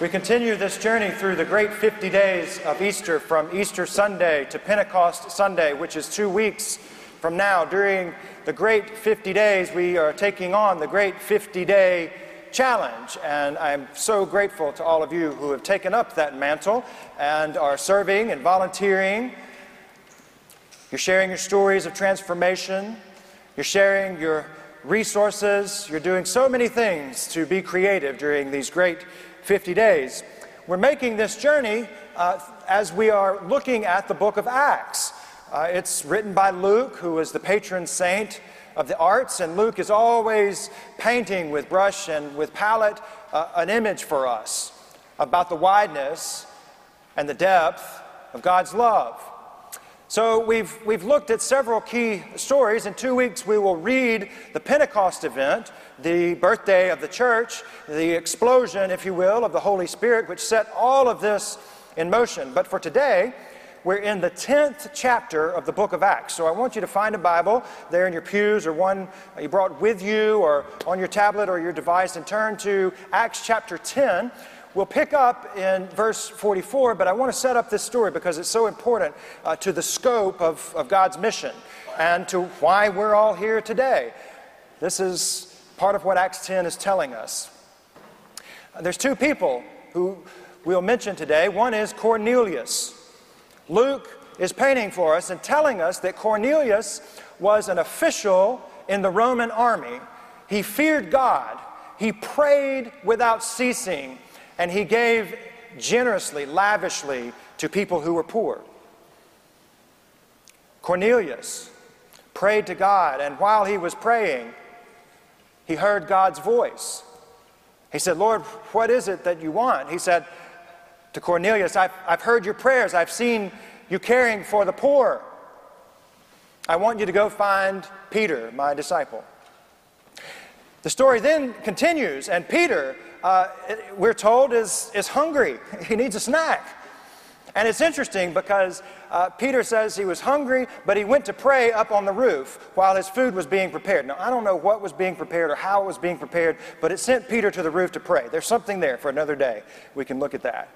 We continue this journey through the great 50 days of Easter from Easter Sunday to Pentecost Sunday, which is two weeks from now. During the great 50 days, we are taking on the great 50 day challenge. And I'm so grateful to all of you who have taken up that mantle and are serving and volunteering. You're sharing your stories of transformation, you're sharing your resources, you're doing so many things to be creative during these great 50 days. We're making this journey uh, as we are looking at the book of Acts. Uh, it's written by Luke, who is the patron saint of the arts, and Luke is always painting with brush and with palette uh, an image for us about the wideness and the depth of God's love. So we've, we've looked at several key stories. In two weeks, we will read the Pentecost event, the birthday of the church, the explosion, if you will, of the Holy Spirit, which set all of this in motion. But for today, we're in the 10th chapter of the book of Acts. So I want you to find a Bible there in your pews or one you brought with you or on your tablet or your device and turn to Acts chapter 10. We'll pick up in verse 44, but I want to set up this story because it's so important uh, to the scope of, of God's mission and to why we're all here today. This is part of what Acts 10 is telling us. There's two people who we'll mention today. One is Cornelius. Luke is painting for us and telling us that Cornelius was an official in the Roman army. He feared God, he prayed without ceasing and he gave generously, lavishly to people who were poor. Cornelius prayed to God, and while he was praying, he heard God's voice. He said, Lord, what is it that you want? He said to Cornelius, I've, I've heard your prayers, I've seen you caring for the poor. I want you to go find Peter, my disciple. The story then continues, and Peter uh, we're told, is, is hungry. He needs a snack. And it's interesting because uh, Peter says he was hungry, but he went to pray up on the roof while his food was being prepared. Now, I don't know what was being prepared or how it was being prepared, but it sent Peter to the roof to pray. There's something there for another day. We can look at that.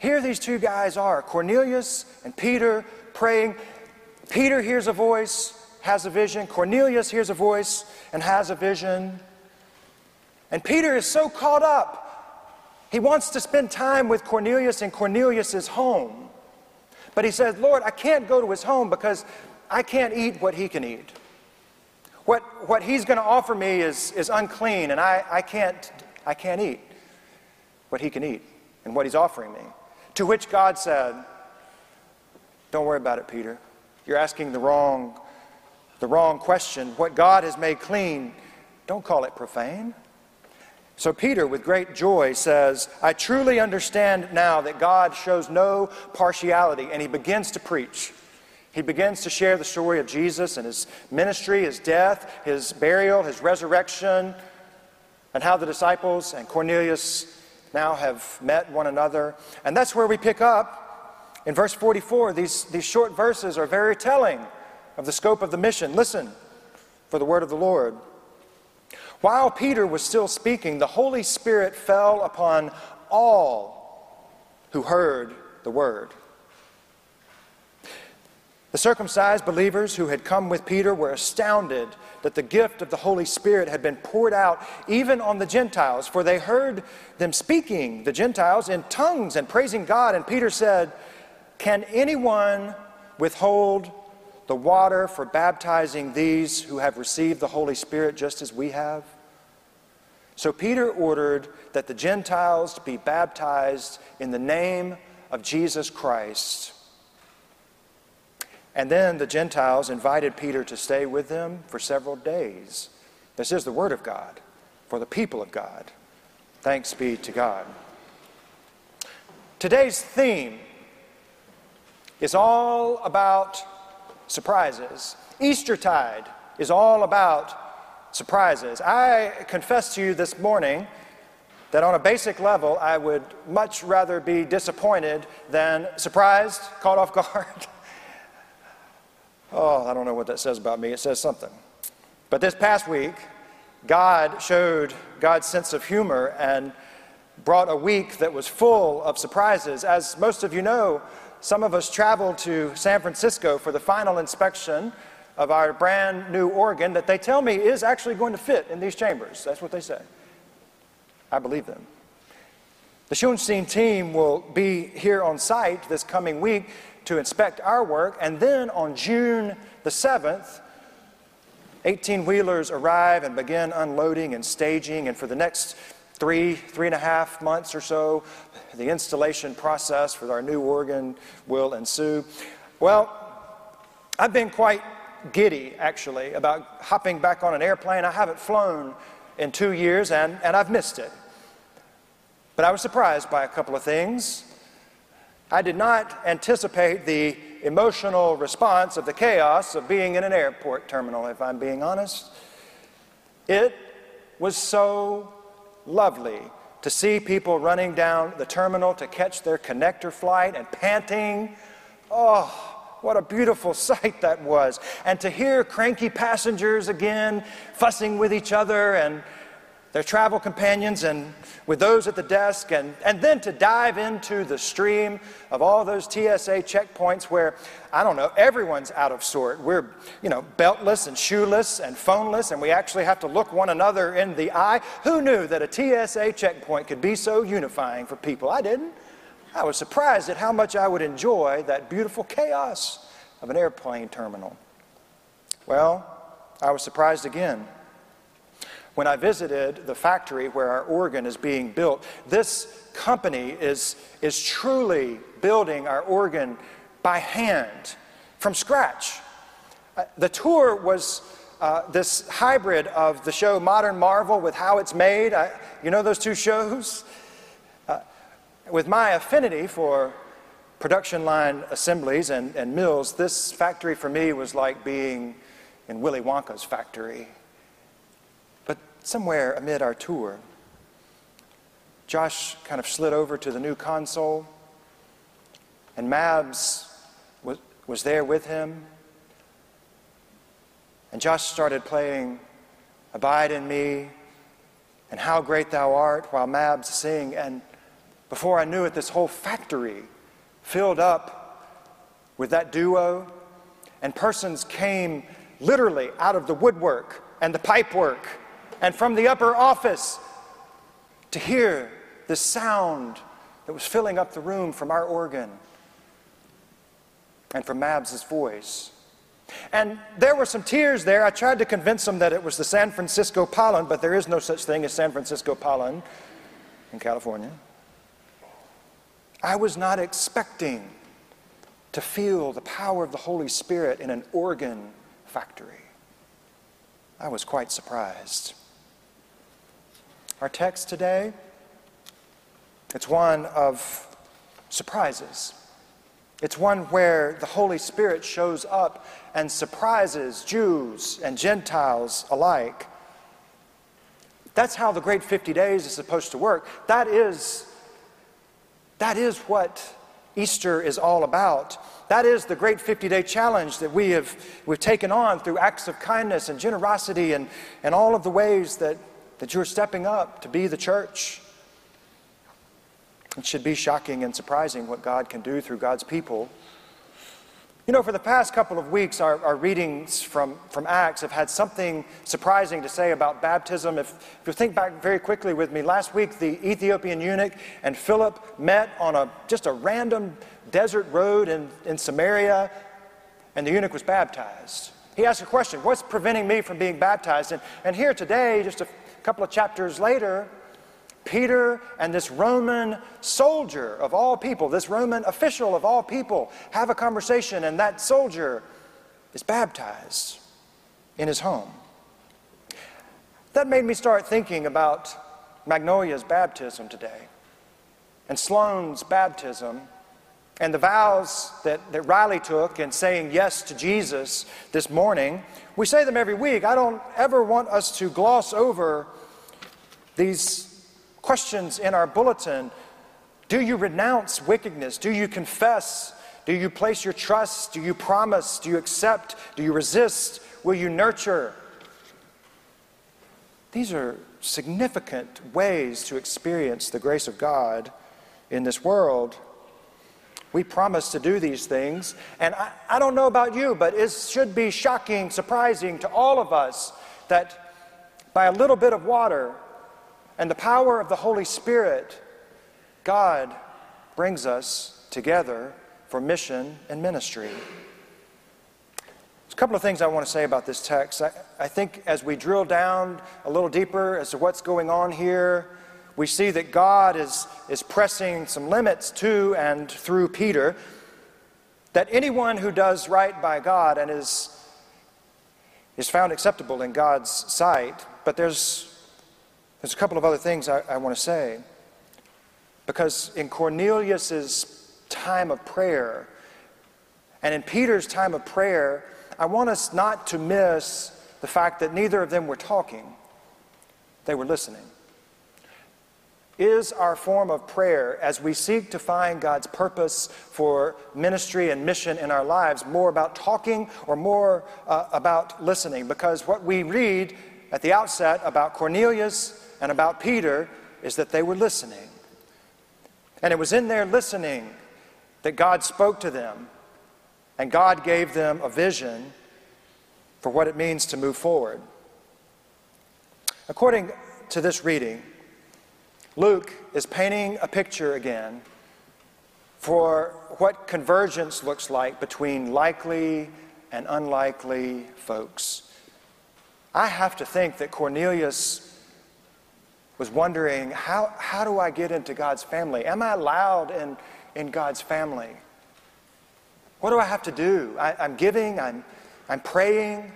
Here these two guys are Cornelius and Peter praying. Peter hears a voice, has a vision. Cornelius hears a voice and has a vision. And Peter is so caught up. He wants to spend time with Cornelius in Cornelius's home. But he says, Lord, I can't go to his home because I can't eat what he can eat. What, what he's going to offer me is, is unclean, and I, I, can't, I can't eat what he can eat and what he's offering me. To which God said, Don't worry about it, Peter. You're asking the wrong, the wrong question. What God has made clean, don't call it profane. So Peter, with great joy, says, I truly understand now that God shows no partiality, and he begins to preach. He begins to share the story of Jesus and his ministry, his death, his burial, his resurrection, and how the disciples and Cornelius now have met one another. And that's where we pick up in verse 44. These, these short verses are very telling of the scope of the mission. Listen for the word of the Lord. While Peter was still speaking, the Holy Spirit fell upon all who heard the word. The circumcised believers who had come with Peter were astounded that the gift of the Holy Spirit had been poured out even on the Gentiles, for they heard them speaking, the Gentiles, in tongues and praising God. And Peter said, Can anyone withhold the water for baptizing these who have received the Holy Spirit just as we have? So Peter ordered that the Gentiles be baptized in the name of Jesus Christ. And then the Gentiles invited Peter to stay with them for several days. This is the Word of God for the people of God. Thanks be to God. Today's theme is all about surprises. Eastertide is all about surprises. I confess to you this morning that on a basic level, I would much rather be disappointed than surprised, caught off guard. oh, I don't know what that says about me. It says something. But this past week, God showed God's sense of humor and brought a week that was full of surprises. As most of you know, some of us traveled to San Francisco for the final inspection of our brand new organ that they tell me is actually going to fit in these chambers. That's what they say. I believe them. The Schoenstein team will be here on site this coming week to inspect our work, and then on June the 7th, 18 wheelers arrive and begin unloading and staging, and for the next three, three and a half months or so, the installation process for our new organ will ensue. Well, I've been quite giddy, actually, about hopping back on an airplane. I haven't flown in two years, and, and I've missed it. But I was surprised by a couple of things. I did not anticipate the emotional response of the chaos of being in an airport terminal, if I'm being honest. It was so lovely to see people running down the terminal to catch their connector flight and panting. Oh, what a beautiful sight that was. And to hear cranky passengers again fussing with each other and their travel companions and with those at the desk, and, and then to dive into the stream of all those TSA checkpoints where, I don't know, everyone's out of sort. We're, you know, beltless and shoeless and phoneless, and we actually have to look one another in the eye. Who knew that a TSA checkpoint could be so unifying for people? I didn't. I was surprised at how much I would enjoy that beautiful chaos of an airplane terminal. Well, I was surprised again when I visited the factory where our organ is being built. This company is, is truly building our organ by hand from scratch. Uh, the tour was uh, this hybrid of the show Modern Marvel with how it's made. I, you know those two shows? Uh, with my affinity for production line assemblies and, and mills, this factory for me was like being in Willy Wonka's factory somewhere amid our tour, Josh kind of slid over to the new console, and Mabs was, was there with him. And Josh started playing Abide in Me and How Great Thou Art while Mabs sing. And before I knew it, this whole factory filled up with that duo. And persons came literally out of the woodwork and the pipework and from the upper office to hear the sound that was filling up the room from our organ and from Mabs's voice. And there were some tears there. I tried to convince them that it was the San Francisco pollen, but there is no such thing as San Francisco pollen in California. I was not expecting to feel the power of the Holy Spirit in an organ factory. I was quite surprised. Our text today, it's one of surprises. It's one where the Holy Spirit shows up and surprises Jews and Gentiles alike. That's how the great 50 days is supposed to work. That is, that is what Easter is all about. That is the great 50 day challenge that we have we've taken on through acts of kindness and generosity and, and all of the ways that that you're stepping up to be the church. It should be shocking and surprising what God can do through God's people. You know, for the past couple of weeks, our, our readings from, from Acts have had something surprising to say about baptism. If, if you think back very quickly with me, last week the Ethiopian eunuch and Philip met on a, just a random desert road in, in Samaria, and the eunuch was baptized. He asked a question What's preventing me from being baptized? And, and here today, just a couple of chapters later, Peter and this Roman soldier of all people, this Roman official of all people, have a conversation, and that soldier is baptized in his home. That made me start thinking about Magnolia's baptism today and Sloane's baptism and the vows that, that Riley took in saying yes to Jesus this morning, we say them every week. I don't ever want us to gloss over these questions in our bulletin. Do you renounce wickedness? Do you confess? Do you place your trust? Do you promise? Do you accept? Do you resist? Will you nurture? These are significant ways to experience the grace of God in this world. We promise to do these things, and I, I don't know about you, but it should be shocking, surprising to all of us that by a little bit of water and the power of the Holy Spirit, God brings us together for mission and ministry. There's a couple of things I want to say about this text. I, I think as we drill down a little deeper as to what's going on here, we see that God is, is pressing some limits to and through Peter. That anyone who does right by God and is, is found acceptable in God's sight, but there's, there's a couple of other things I, I want to say. Because in Cornelius's time of prayer and in Peter's time of prayer, I want us not to miss the fact that neither of them were talking, they were listening. Is our form of prayer as we seek to find God's purpose for ministry and mission in our lives more about talking or more uh, about listening? Because what we read at the outset about Cornelius and about Peter is that they were listening. And it was in their listening that God spoke to them and God gave them a vision for what it means to move forward. According to this reading, Luke is painting a picture again for what convergence looks like between likely and unlikely folks. I have to think that Cornelius was wondering how, how do I get into God's family? Am I allowed in, in God's family? What do I have to do? I, am giving, I'm, I'm praying,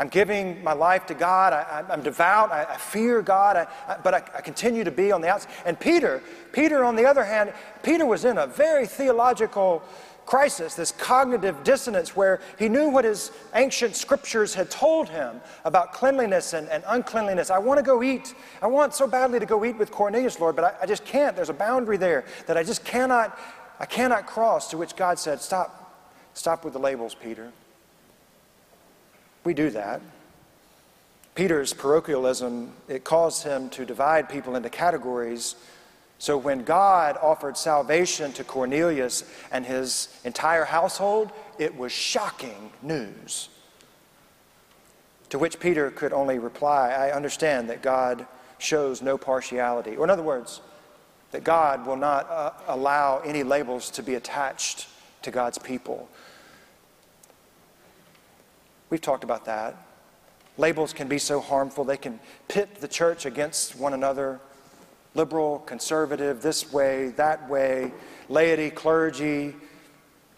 I'm giving my life to God, I, am devout, I, I, fear God, I, I, but I, continue to be on the outside. And Peter, Peter, on the other hand, Peter was in a very theological crisis, this cognitive dissonance where he knew what his ancient scriptures had told him about cleanliness and, and uncleanliness. I want to go eat. I want so badly to go eat with Cornelius, Lord, but I, I just can't. There's a boundary there that I just cannot I cannot cross, to which God said, Stop, stop with the labels, Peter. We do that. Peter's parochialism, it caused him to divide people into categories. So when God offered salvation to Cornelius and his entire household, it was shocking news. To which Peter could only reply, I understand that God shows no partiality. Or, in other words, that God will not uh, allow any labels to be attached to God's people. We've talked about that. Labels can be so harmful, they can pit the church against one another liberal, conservative, this way, that way, laity, clergy,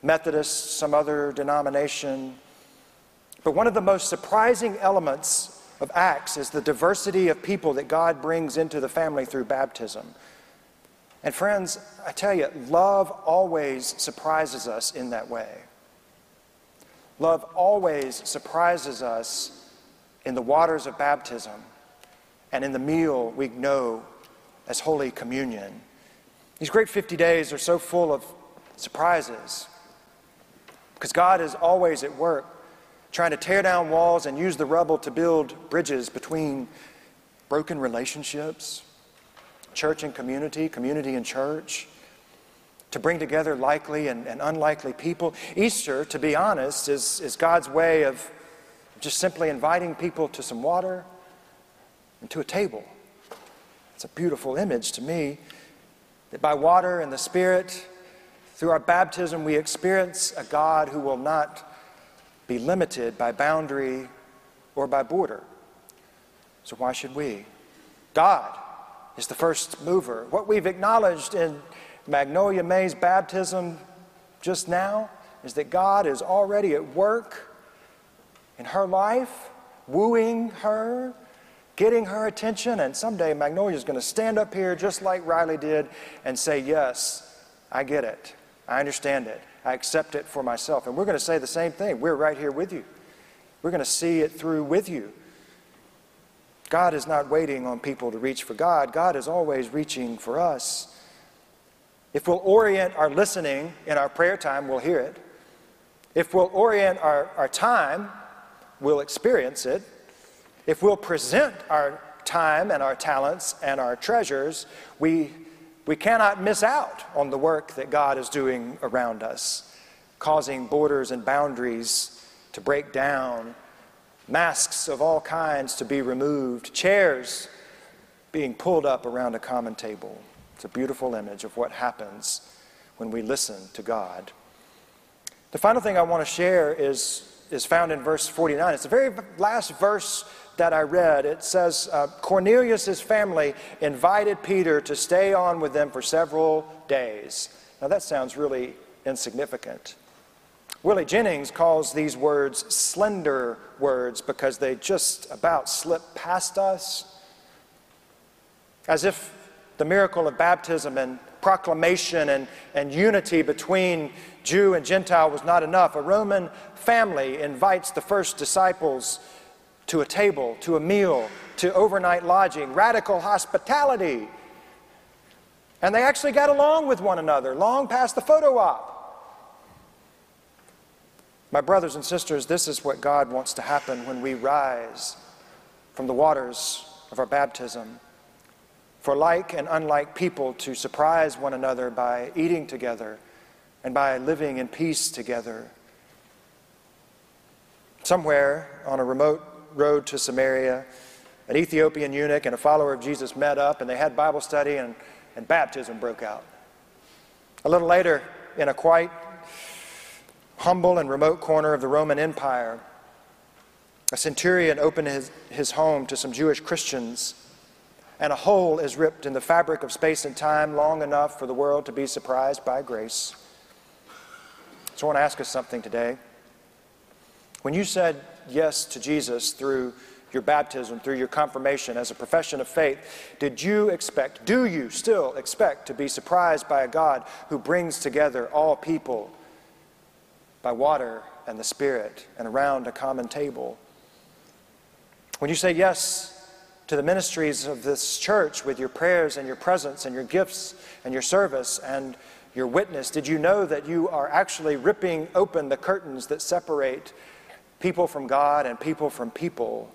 Methodist, some other denomination. But one of the most surprising elements of Acts is the diversity of people that God brings into the family through baptism. And friends, I tell you, love always surprises us in that way. Love always surprises us in the waters of baptism and in the meal we know as Holy Communion. These great 50 days are so full of surprises because God is always at work trying to tear down walls and use the rubble to build bridges between broken relationships church and community, community and church, to bring together likely and, and unlikely people. Easter, to be honest, is, is God's way of just simply inviting people to some water and to a table. It's a beautiful image to me that by water and the Spirit, through our baptism, we experience a God who will not be limited by boundary or by border. So, why should we? God is the first mover. What we've acknowledged in Magnolia May's baptism just now is that God is already at work in her life, wooing her, getting her attention, and someday Magnolia is going to stand up here just like Riley did and say, Yes, I get it. I understand it. I accept it for myself. And we're going to say the same thing. We're right here with you. We're going to see it through with you. God is not waiting on people to reach for God, God is always reaching for us. If we'll orient our listening in our prayer time, we'll hear it. If we'll orient our, our time, we'll experience it. If we'll present our time and our talents and our treasures, we, we cannot miss out on the work that God is doing around us, causing borders and boundaries to break down, masks of all kinds to be removed, chairs being pulled up around a common table. It's a beautiful image of what happens when we listen to God. The final thing I want to share is, is found in verse 49. It's the very last verse that I read, it says uh, Cornelius' family invited Peter to stay on with them for several days. Now that sounds really insignificant. Willie Jennings calls these words slender words because they just about slip past us. As if the miracle of baptism and proclamation and, and unity between Jew and Gentile was not enough. A Roman family invites the first disciples to a table, to a meal, to overnight lodging, radical hospitality. And they actually got along with one another long past the photo op. My brothers and sisters, this is what God wants to happen when we rise from the waters of our baptism. For like and unlike people to surprise one another by eating together and by living in peace together. Somewhere on a remote road to Samaria, an Ethiopian eunuch and a follower of Jesus met up and they had Bible study and, and baptism broke out. A little later, in a quite humble and remote corner of the Roman Empire, a centurion opened his, his home to some Jewish Christians, and a hole is ripped in the fabric of space and time long enough for the world to be surprised by grace. So I want to ask us something today. When you said yes to Jesus through your baptism, through your confirmation as a profession of faith, did you expect, do you still expect to be surprised by a God who brings together all people by water and the Spirit and around a common table? When you say yes to the ministries of this church with your prayers and your presence and your gifts and your service and your witness, did you know that you are actually ripping open the curtains that separate people from God and people from people.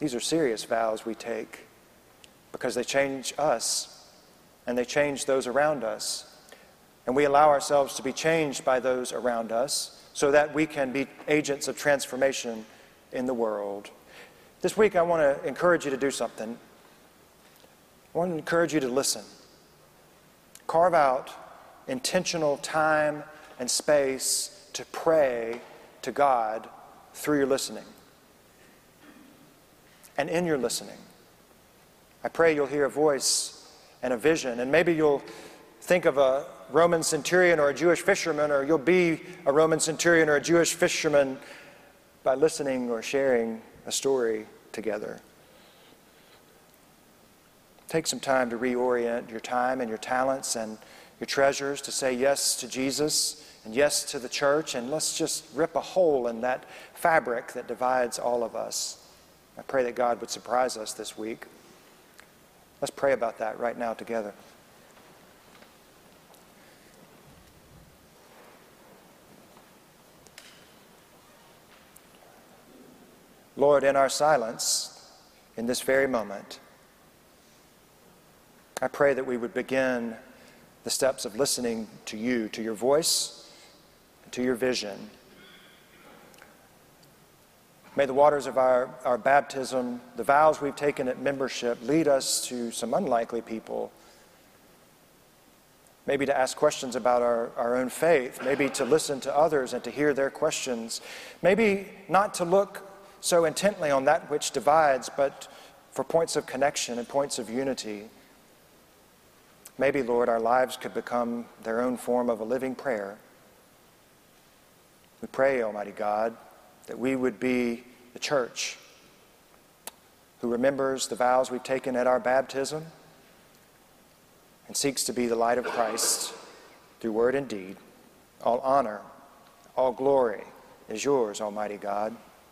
These are serious vows we take because they change us and they change those around us. And we allow ourselves to be changed by those around us so that we can be agents of transformation in the world. This week, I want to encourage you to do something. I want to encourage you to listen. Carve out intentional time and space to pray to God through your listening. And in your listening, I pray you'll hear a voice and a vision, and maybe you'll think of a Roman centurion or a Jewish fisherman, or you'll be a Roman centurion or a Jewish fisherman by listening or sharing a story together. Take some time to reorient your time and your talents and your treasures to say yes to Jesus and yes to the church, and let's just rip a hole in that fabric that divides all of us. I pray that God would surprise us this week. Let's pray about that right now together. Lord, in our silence, in this very moment, I pray that we would begin the steps of listening to you, to your voice to your vision. May the waters of our, our baptism, the vows we've taken at membership, lead us to some unlikely people. Maybe to ask questions about our, our own faith, maybe to listen to others and to hear their questions. Maybe not to look so intently on that which divides, but for points of connection and points of unity. Maybe, Lord, our lives could become their own form of a living prayer. We pray, Almighty God, that we would be the church who remembers the vows we've taken at our baptism and seeks to be the light of Christ through word and deed. All honor, all glory is yours, Almighty God,